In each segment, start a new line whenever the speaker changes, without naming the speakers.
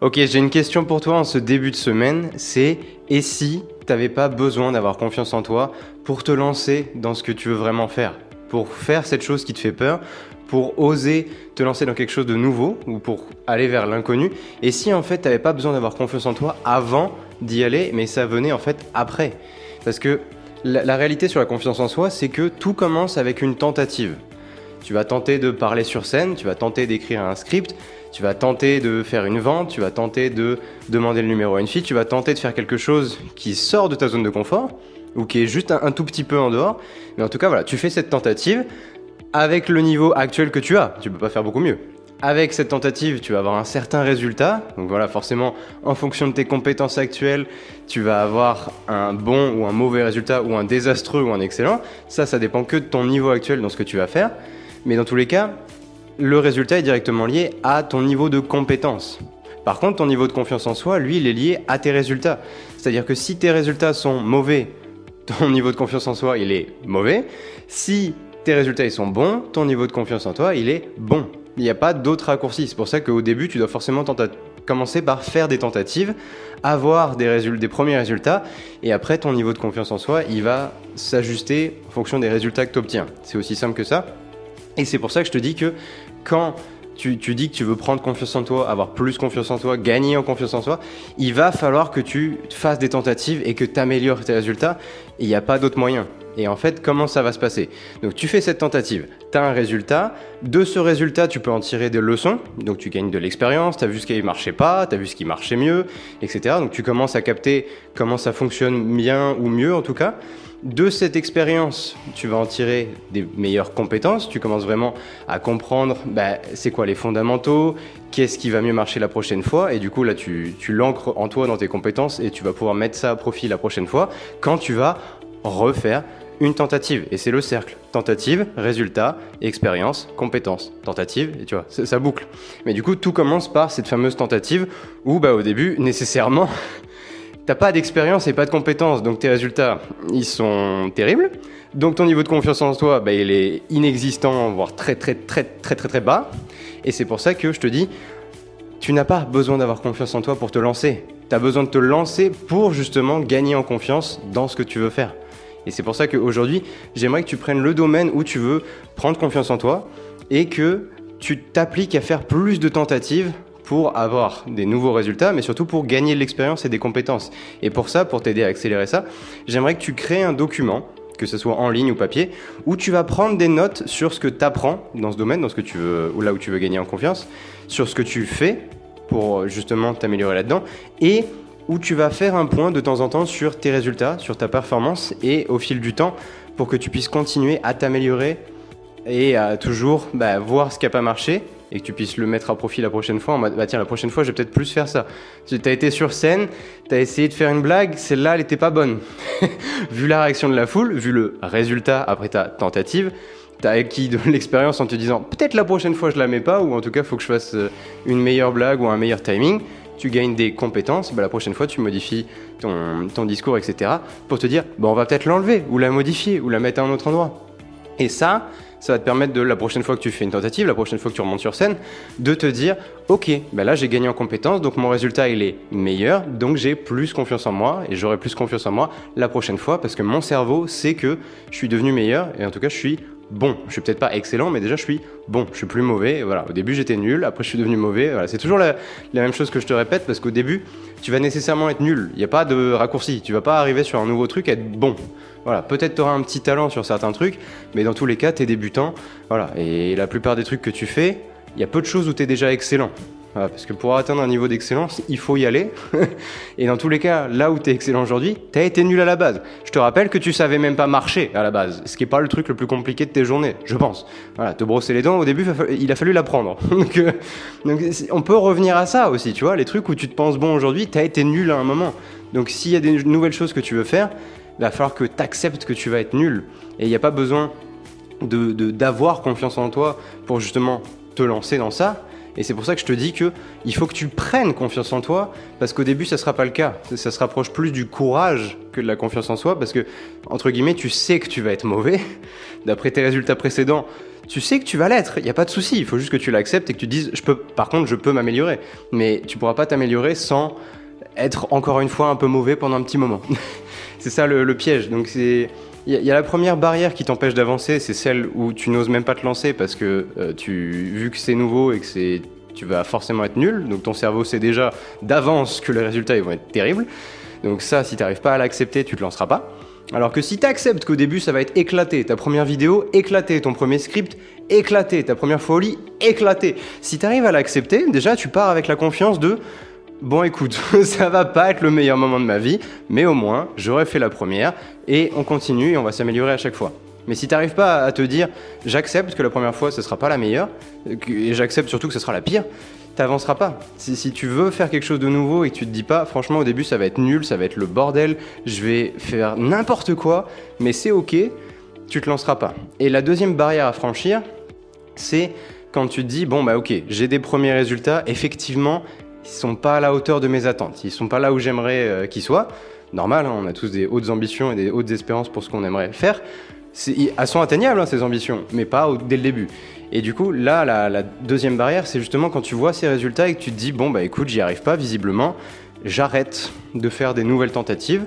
Ok, j'ai une question pour toi en ce début de semaine, c'est et si t'avais pas besoin d'avoir confiance en toi pour te lancer dans ce que tu veux vraiment faire, pour faire cette chose qui te fait peur, pour oser te lancer dans quelque chose de nouveau? Ou pour aller vers l'inconnu, et si en fait t'avais pas besoin d'avoir confiance en toi avant d'y aller, mais ça venait en fait après? Parce que la, la réalité sur la confiance en soi, c'est que tout commence avec une tentative. Tu vas tenter de parler sur scène, tu vas tenter d'écrire un script, tu vas tenter de faire une vente, tu vas tenter de demander le numéro à une fille, tu vas tenter de faire quelque chose qui sort de ta zone de confort ou qui est juste un, tout petit peu en dehors. Mais en tout cas, voilà, tu fais cette tentative avec le niveau actuel que tu as. Tu peux pas faire beaucoup mieux. Avec cette tentative, tu vas avoir un certain résultat. Donc voilà, forcément, en fonction de tes compétences actuelles, tu vas avoir un bon ou un mauvais résultat, ou un désastreux ou un excellent. Ça, ça dépend que de ton niveau actuel dans ce que tu vas faire. Mais dans tous les cas, le résultat est directement lié à ton niveau de compétence. Par contre, ton niveau de confiance en soi, lui, il est lié à tes résultats. C'est-à-dire que si tes résultats sont mauvais, ton niveau de confiance en soi, il est mauvais. Si tes résultats ils sont bons, ton niveau de confiance en toi, il est bon. Il n'y a pas d'autre raccourci. C'est pour ça qu'au début, tu dois forcément commencer par faire des tentatives, avoir des, des premiers résultats, et après, ton niveau de confiance en soi, il va s'ajuster en fonction des résultats que tu obtiens. C'est aussi simple que ça. Et c'est pour ça que je te dis que quand tu, dis que tu veux prendre confiance en toi, avoir plus confiance en toi, gagner en confiance en toi, il va falloir que tu fasses des tentatives et que tu améliores tes résultats. Il n'y a pas d'autre moyen. Et en fait, comment ça va se passer? Donc tu fais cette tentative, tu as un résultat, de ce résultat tu peux en tirer des leçons, donc tu gagnes de l'expérience, tu as vu ce qui ne marchait pas, tu as vu ce qui marchait mieux, etc. Donc tu commences à capter comment ça fonctionne bien ou mieux en tout cas. De cette expérience, tu vas en tirer des meilleures compétences, tu commences vraiment à comprendre bah, c'est quoi les fondamentaux, qu'est-ce qui va mieux marcher la prochaine fois, et du coup là tu, tu l'ancres en toi dans tes compétences et tu vas pouvoir mettre ça à profit la prochaine fois quand tu vas refaire une tentative. Et c'est le cercle. Tentative, résultat, expérience, compétence. Tentative, et tu vois, ça, boucle. Mais du coup, tout commence par cette fameuse tentative où, bah, au début, nécessairement, t'as pas d'expérience et pas de compétence. Donc tes résultats, ils sont terribles. Donc ton niveau de confiance en toi, bah, il est inexistant, voire très, très, très, très, très, très bas. Et c'est pour ça que je te dis, tu n'as pas besoin d'avoir confiance en toi pour te lancer. Tu as besoin de te lancer pour justement gagner en confiance dans ce que tu veux faire. Et c'est pour ça qu'aujourd'hui, j'aimerais que tu prennes le domaine où tu veux prendre confiance en toi et que tu t'appliques à faire plus de tentatives pour avoir des nouveaux résultats, mais surtout pour gagner de l'expérience et des compétences. Et pour ça, pour t'aider à accélérer ça, j'aimerais que tu crées un document, que ce soit en ligne ou papier, où tu vas prendre des notes sur ce que tu apprends dans ce domaine, dans ce que tu veux, ou là où tu veux gagner en confiance, sur ce que tu fais pour justement t'améliorer là-dedans, et où tu vas faire un point de temps en temps sur tes résultats, sur ta performance et au fil du temps pour que tu puisses continuer à t'améliorer et à toujours bah, voir ce qui n'a pas marché et que tu puisses le mettre à profit la prochaine fois en mode bah tiens la prochaine fois je vais peut-être plus faire ça. Tu as été sur scène, tu as essayé de faire une blague, celle-là elle n'était pas bonne. vu la réaction de la foule, vu le résultat après ta tentative, tu as acquis de l'expérience en te disant peut-être la prochaine fois je la mets pas ou en tout cas faut que je fasse euh, une meilleure blague ou un meilleur timing tu gagnes des compétences, bah, la prochaine fois tu modifies ton, discours, etc. pour te dire, bah, on va peut-être l'enlever, ou la modifier, ou la mettre à un autre endroit. Et ça, ça va te permettre de la prochaine fois que tu fais une tentative, la prochaine fois que tu remontes sur scène, de te dire ok, bah là j'ai gagné en compétences, donc mon résultat il est meilleur, donc j'ai plus confiance en moi et j'aurai plus confiance en moi la prochaine fois parce que mon cerveau sait que je suis devenu meilleur et en tout cas je suis bon. Je suis peut-être pas excellent, mais déjà je suis bon. Je suis plus mauvais. Voilà. Au début j'étais nul, après je suis devenu mauvais. Voilà. C'est toujours la, même chose que je te répète parce qu'au début tu vas nécessairement être nul. Il n'y a pas de raccourci. Tu vas pas arriver sur un nouveau truc et être bon. Voilà. Peut-être tu auras un petit talent sur certains trucs, mais dans tous les cas tu es débutant. Voilà. Et la plupart des trucs que tu fais, il y a peu de choses où tu es déjà excellent parce que pour atteindre un niveau d'excellence, il faut y aller. et dans tous les cas, là où tu es excellent aujourd'hui, tu as été nul à la base. Je te rappelle que tu savais même pas marcher à la base, ce qui est pas le truc le plus compliqué de tes journées, je pense. Voilà, te brosser les dents, au début, il a fallu l'apprendre. donc, euh, on peut revenir à ça aussi, tu vois, les trucs où tu te penses bon aujourd'hui, tu as été nul à un moment. Donc s'il y a des nouvelles choses que tu veux faire, il va falloir que tu acceptes que tu vas être nul. Et il n'y a pas besoin d'avoir de, confiance en toi pour justement te lancer dans ça et c'est pour ça que je te dis que il faut que tu prennes confiance en toi, parce qu'au début, ça sera pas le cas. Ça se rapproche plus du courage que de la confiance en soi, parce que, entre guillemets, tu sais que tu vas être mauvais. D'après tes résultats précédents, tu sais que tu vas l'être, il n'y a pas de souci, il faut juste que tu l'acceptes et que tu dises, je peux, par contre, je peux m'améliorer. Mais tu pourras pas t'améliorer sans être encore une fois un peu mauvais pendant un petit moment. c'est ça le, piège. Donc c'est il y, a la première barrière qui t'empêche d'avancer, c'est celle où tu n'oses même pas te lancer parce que euh, tu, vu que c'est nouveau et que c'est, tu vas forcément être nul, donc ton cerveau sait déjà d'avance que les résultats ils vont être terribles. Donc ça, si tu n'arrives pas à l'accepter, tu te lanceras pas. Alors que si tu acceptes qu'au début ça va être éclaté, ta première vidéo éclatée, ton premier script éclaté, ta première folie éclatée, si tu arrives à l'accepter, déjà tu pars avec la confiance de Bon écoute, ça va pas être le meilleur moment de ma vie, mais au moins j'aurais fait la première et on continue et on va s'améliorer à chaque fois. Mais si t'arrives pas à te dire j'accepte que la première fois ce sera pas la meilleure et j'accepte surtout que ce sera la pire, t'avanceras pas. Si, si, tu veux faire quelque chose de nouveau et que tu te dis pas franchement au début ça va être nul, ça va être le bordel, je vais faire n'importe quoi, mais c'est ok, tu te lanceras pas. Et la deuxième barrière à franchir, c'est quand tu te dis bon bah ok j'ai des premiers résultats, effectivement ils sont pas à la hauteur de mes attentes, ils sont pas là où j'aimerais euh, qu'ils soient. Normal, hein, on a tous des hautes ambitions et des hautes espérances pour ce qu'on aimerait faire. Elles sont atteignables, hein, ces ambitions, mais pas dès le début. Et du coup, là, la, deuxième barrière, c'est justement quand tu vois ces résultats et que tu te dis, bon, bah écoute, j'y arrive pas, visiblement, j'arrête de faire des nouvelles tentatives.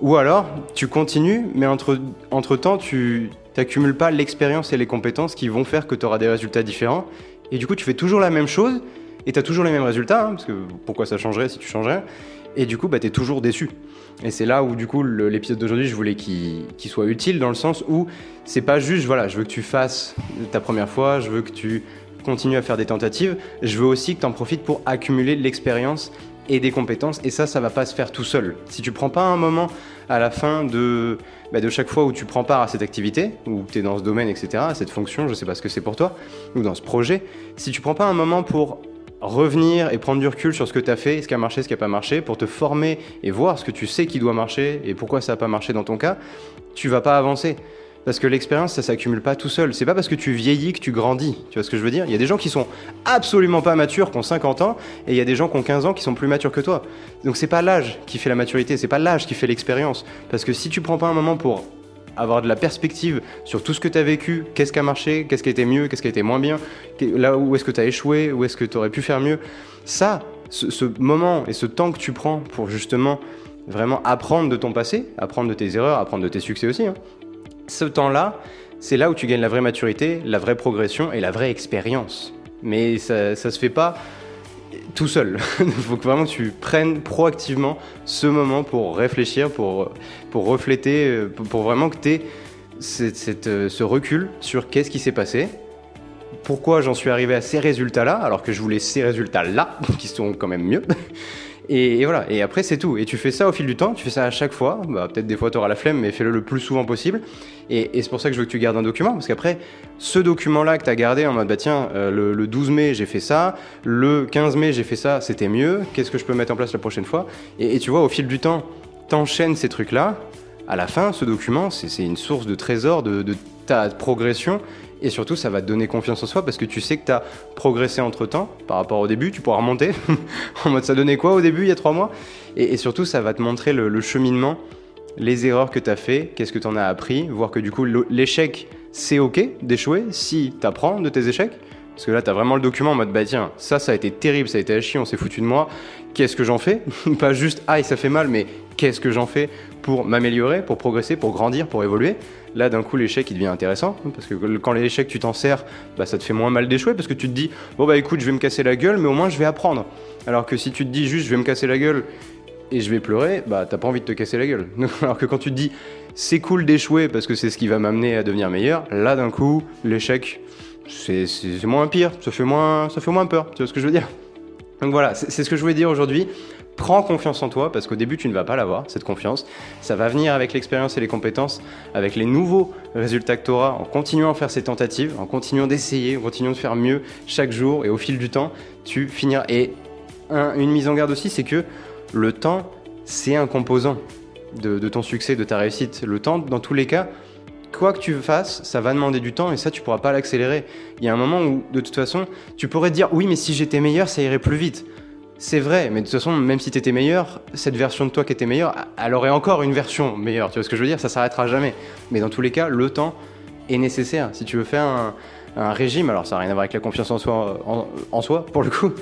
Ou alors, tu continues, mais entre, entre temps, tu n'accumules pas l'expérience et les compétences qui vont faire que tu auras des résultats différents. Et du coup, tu fais toujours la même chose, et tu as toujours les mêmes résultats, hein, parce que pourquoi ça changerait si tu changerais Et du coup, bah, tu es toujours déçu. Et c'est là où, du coup, l'épisode d'aujourd'hui, je voulais qu'il soit utile dans le sens où c'est pas juste, voilà, je veux que tu fasses ta première fois, je veux que tu continues à faire des tentatives, je veux aussi que tu en profites pour accumuler de l'expérience et des compétences. Et ça, ça va pas se faire tout seul. Si tu prends pas un moment à la fin de, bah, de chaque fois où tu prends part à cette activité, où tu es dans ce domaine, etc., à cette fonction, je sais pas ce que c'est pour toi, ou dans ce projet, si tu prends pas un moment pour revenir et prendre du recul sur ce que tu as fait, ce qui a marché, ce qui n'a pas marché, pour te former et voir ce que tu sais qui doit marcher et pourquoi ça n'a pas marché dans ton cas, tu vas pas avancer. Parce que l'expérience, ça s'accumule pas tout seul. C'est pas parce que tu vieillis que tu grandis. Tu vois ce que je veux dire? Il y a des gens qui sont absolument pas matures, qui ont 50 ans, et il y a des gens qui ont 15 ans qui sont plus matures que toi. Donc c'est pas l'âge qui fait la maturité, c'est pas l'âge qui fait l'expérience. Parce que si tu prends pas un moment pour avoir de la perspective sur tout ce que tu as vécu, qu'est-ce qui a marché, qu'est-ce qui a été mieux, qu'est-ce qui a été moins bien, là où est-ce que tu as échoué, où est-ce que tu aurais pu faire mieux. Ça, ce, moment et ce temps que tu prends pour justement vraiment apprendre de ton passé, apprendre de tes erreurs, apprendre de tes succès aussi, hein. ce temps-là, c'est là où tu gagnes la vraie maturité, la vraie progression et la vraie expérience. Mais ça, ça se fait pas tout seul. Il faut que vraiment tu prennes proactivement ce moment pour réfléchir, pour, pour refléter, pour vraiment que tu aies cette, euh, ce recul sur qu'est-ce qui s'est passé, pourquoi j'en suis arrivé à ces résultats-là, alors que je voulais ces résultats-là, qui sont quand même mieux. Et, voilà, et après c'est tout. Et tu fais ça au fil du temps, tu fais ça à chaque fois. Bah, Peut-être des fois tu auras la flemme, mais fais-le le plus souvent possible. Et, c'est pour ça que je veux que tu gardes un document, parce qu'après, ce document-là que tu as gardé en mode, bah tiens, euh, le, 12 mai j'ai fait ça, le 15 mai j'ai fait ça, c'était mieux, qu'est-ce que je peux mettre en place la prochaine fois? Et, tu vois, au fil du temps, t'enchaînes ces trucs-là. À la fin, ce document, c'est une source de trésor de, de ta progression et surtout, ça va te donner confiance en soi parce que tu sais que tu as progressé entre temps par rapport au début. Tu pourras remonter en mode ça donnait quoi au début il y a trois mois? Et, surtout, ça va te montrer le, cheminement, les erreurs que tu as fait, qu'est-ce que tu en as appris, voir que du coup, l'échec, c'est ok d'échouer si tu apprends de tes échecs. Parce que là, tu as vraiment le document en mode bah tiens, ça, ça a été terrible, ça a été à chier, on s'est foutu de moi. Qu'est-ce que j'en fais Pas juste aïe, ça fait mal, mais qu'est-ce que j'en fais pour m'améliorer, pour progresser, pour grandir, pour évoluer Là, d'un coup, l'échec, il devient intéressant. Parce que quand l'échec, tu t'en sers, bah, ça te fait moins mal d'échouer. Parce que tu te dis, bon, bah écoute, je vais me casser la gueule, mais au moins, je vais apprendre. Alors que si tu te dis juste, je vais me casser la gueule et je vais pleurer, bah t'as pas envie de te casser la gueule. Alors que quand tu te dis, c'est cool d'échouer parce que c'est ce qui va m'amener à devenir meilleur, là, d'un coup, l'échec, c'est moins pire. Ça fait moins, ça fait moins peur. Tu vois ce que je veux dire donc voilà, c'est ce que je voulais dire aujourd'hui. Prends confiance en toi parce qu'au début tu ne vas pas l'avoir, cette confiance. Ça va venir avec l'expérience et les compétences, avec les nouveaux résultats que tu auras en continuant à faire ces tentatives, en continuant d'essayer, en continuant de faire mieux chaque jour et au fil du temps, tu finiras. Et une mise en garde aussi, c'est que le temps, c'est un composant de, de ton succès, de ta réussite. Le temps, dans tous les cas, quoi que tu fasses, ça va demander du temps et ça, tu pourras pas l'accélérer. Il y a un moment où, de toute façon, tu pourrais dire oui, mais si j'étais meilleur, ça irait plus vite. C'est vrai, mais de toute façon, même si tu étais meilleur, cette version de toi qui était meilleure, elle aurait encore une version meilleure. Tu vois ce que je veux dire? Ça s'arrêtera jamais. Mais dans tous les cas, le temps est nécessaire. Si tu veux faire un régime, alors ça n'a rien à voir avec la confiance en soi, en, soi pour le coup,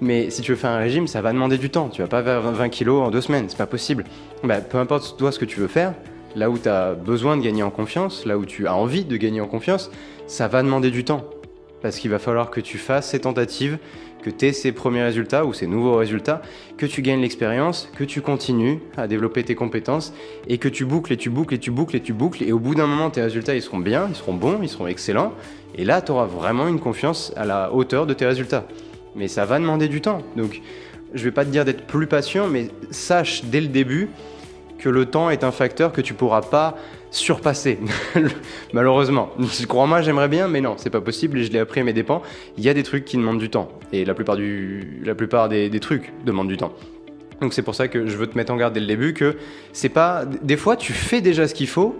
mais si tu veux faire un régime, ça va demander du temps. Tu vas pas faire 20 kilos en deux semaines, c'est pas possible. Bah, peu importe toi ce que tu veux faire, là où tu as besoin de gagner en confiance, là où tu as envie de gagner en confiance, ça va demander du temps. Parce qu'il va falloir que tu fasses ces tentatives, que tu aies ces premiers résultats ou ces nouveaux résultats, que tu gagnes l'expérience, que tu continues à développer tes compétences et que tu boucles et tu boucles et tu boucles et tu boucles. Et au bout d'un moment, tes résultats, ils seront bien, ils seront bons, ils seront excellents. Et là, tu auras vraiment une confiance à la hauteur de tes résultats. Mais ça va demander du temps. Donc, je vais pas te dire d'être plus patient, mais sache dès le début que le temps est un facteur que tu pourras pas surpasser. Malheureusement. Crois-moi, j'aimerais bien, mais non, c'est pas possible et je l'ai appris à mes dépens. Il y a des trucs qui demandent du temps. Et la plupart, du, la plupart des, trucs demandent du temps. Donc c'est pour ça que je veux te mettre en garde dès le début que c'est pas. Des fois, tu fais déjà ce qu'il faut,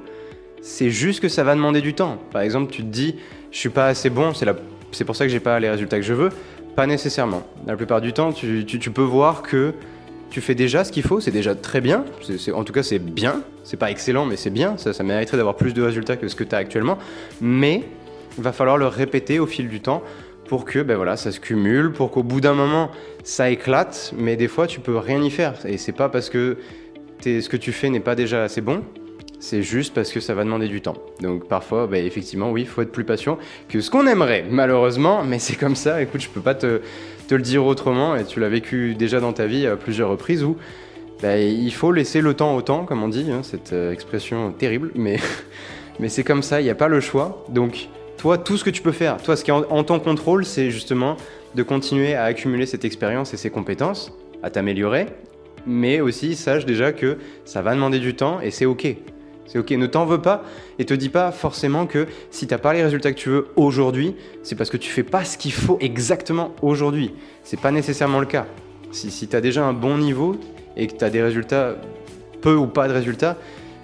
c'est juste que ça va demander du temps. Par exemple, tu te dis, je suis pas assez bon, c'est la... pour ça que j'ai pas les résultats que je veux. Pas nécessairement. La plupart du temps, tu, tu peux voir que tu fais déjà ce qu'il faut, c'est déjà très bien. en tout cas, c'est bien. C'est pas excellent, mais c'est bien. Ça, mériterait d'avoir plus de résultats que ce que tu as actuellement. Mais il va falloir le répéter au fil du temps pour que ben voilà, ça se cumule, pour qu'au bout d'un moment, ça éclate. Mais des fois, tu peux rien y faire. Et c'est pas parce que ce que tu fais n'est pas déjà assez bon c'est juste parce que ça va demander du temps. Donc parfois, bah, effectivement, oui, il faut être plus patient que ce qu'on aimerait, malheureusement, mais c'est comme ça. Écoute, je peux pas te, le dire autrement, et tu l'as vécu déjà dans ta vie à plusieurs reprises où bah, il faut laisser le temps au temps, comme on dit, hein, cette euh, expression terrible, mais, mais c'est comme ça, il n'y a pas le choix. Donc toi, tout ce que tu peux faire, toi, ce qui est en, en ton contrôle, c'est justement de continuer à accumuler cette expérience et ces compétences, à t'améliorer, mais aussi sache déjà que ça va demander du temps et c'est ok. C'est ok, ne t'en veux pas et te dis pas forcément que si t'as pas les résultats que tu veux aujourd'hui, c'est parce que tu fais pas ce qu'il faut exactement aujourd'hui. C'est pas nécessairement le cas. Si, si tu as déjà un bon niveau et que tu as des résultats, peu ou pas de résultats,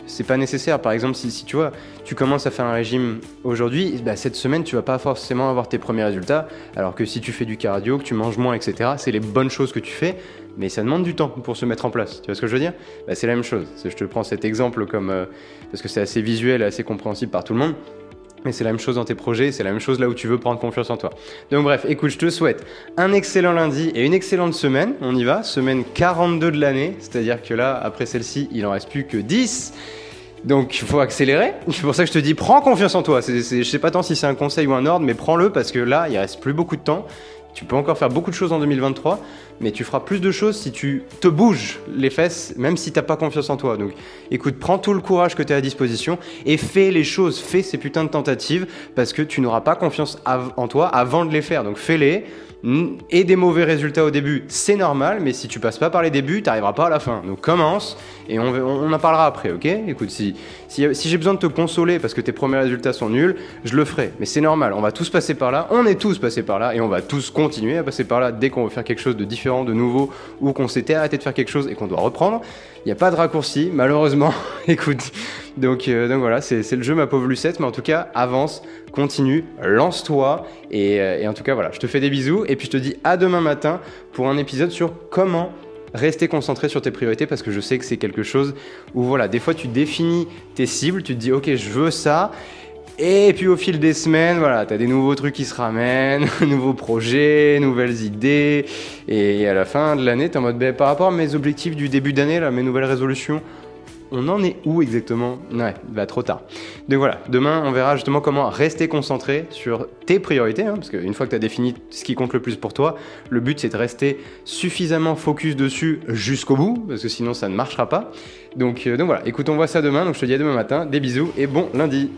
c'est pas nécessaire. Par exemple, si, tu vois, tu commences à faire un régime aujourd'hui, bah, cette semaine, tu vas pas forcément avoir tes premiers résultats. Alors que si tu fais du cardio, que tu manges moins, etc., c'est les bonnes choses que tu fais, mais ça demande du temps pour se mettre en place. Tu vois ce que je veux dire? Bah, C'est la même chose. Je te prends cet exemple comme euh, parce que c'est assez visuel assez compréhensible par tout le monde. Mais c'est la même chose dans tes projets, c'est la même chose là où tu veux prendre confiance en toi. Donc bref, écoute, je te souhaite un excellent lundi et une excellente semaine. On y va, semaine 42 de l'année, c'est-à-dire que là, après celle-ci, il en reste plus que 10. Donc il faut accélérer. C'est pour ça que je te dis, prends confiance en toi. Je je sais pas tant si c'est un conseil ou un ordre, mais prends-le parce que là, il reste plus beaucoup de temps. Tu peux encore faire beaucoup de choses en 2023, mais tu feras plus de choses si tu te bouges les fesses, même si tu n'as pas confiance en toi. Donc écoute, prends tout le courage que tu as à disposition et fais les choses, fais ces putains de tentatives, parce que tu n'auras pas confiance en toi avant de les faire. Donc fais-les et des mauvais résultats au début, c'est normal, mais si tu passes pas par les débuts, tu n'arriveras pas à la fin. Donc commence et on, en parlera après, ok? Écoute, si, si, j'ai besoin de te consoler parce que tes premiers résultats sont nuls, je le ferai. Mais c'est normal, on va tous passer par là, on est tous passés par là et on va tous continuer à passer par là dès qu'on veut faire quelque chose de différent, de nouveau ou qu'on s'était arrêté de faire quelque chose et qu'on doit reprendre. Il n'y a pas de raccourci, malheureusement. Écoute, donc, euh, voilà, c'est le jeu ma pauvre Lucette, mais en tout cas, avance, continue, lance-toi. Et, euh, et en tout cas, voilà, je te fais des bisous et puis je te dis à demain matin pour un épisode sur comment rester concentré sur tes priorités parce que je sais que c'est quelque chose où voilà, des fois tu définis tes cibles, tu te dis ok je veux ça et puis au fil des semaines, voilà, tu as des nouveaux trucs qui se ramènent, nouveaux projets, nouvelles idées. Et à la fin de l'année, tu es en mode, ben, par rapport à mes objectifs du début d'année, mes nouvelles résolutions, on en est où exactement? Ouais, bah trop tard. Donc voilà, demain on verra justement comment rester concentré sur tes priorités, hein, parce qu'une fois que tu as défini ce qui compte le plus pour toi, le but c'est de rester suffisamment focus dessus jusqu'au bout, parce que sinon ça ne marchera pas. Donc, euh, donc voilà, écoute, on voit ça demain, donc je te dis à demain matin, des bisous et bon lundi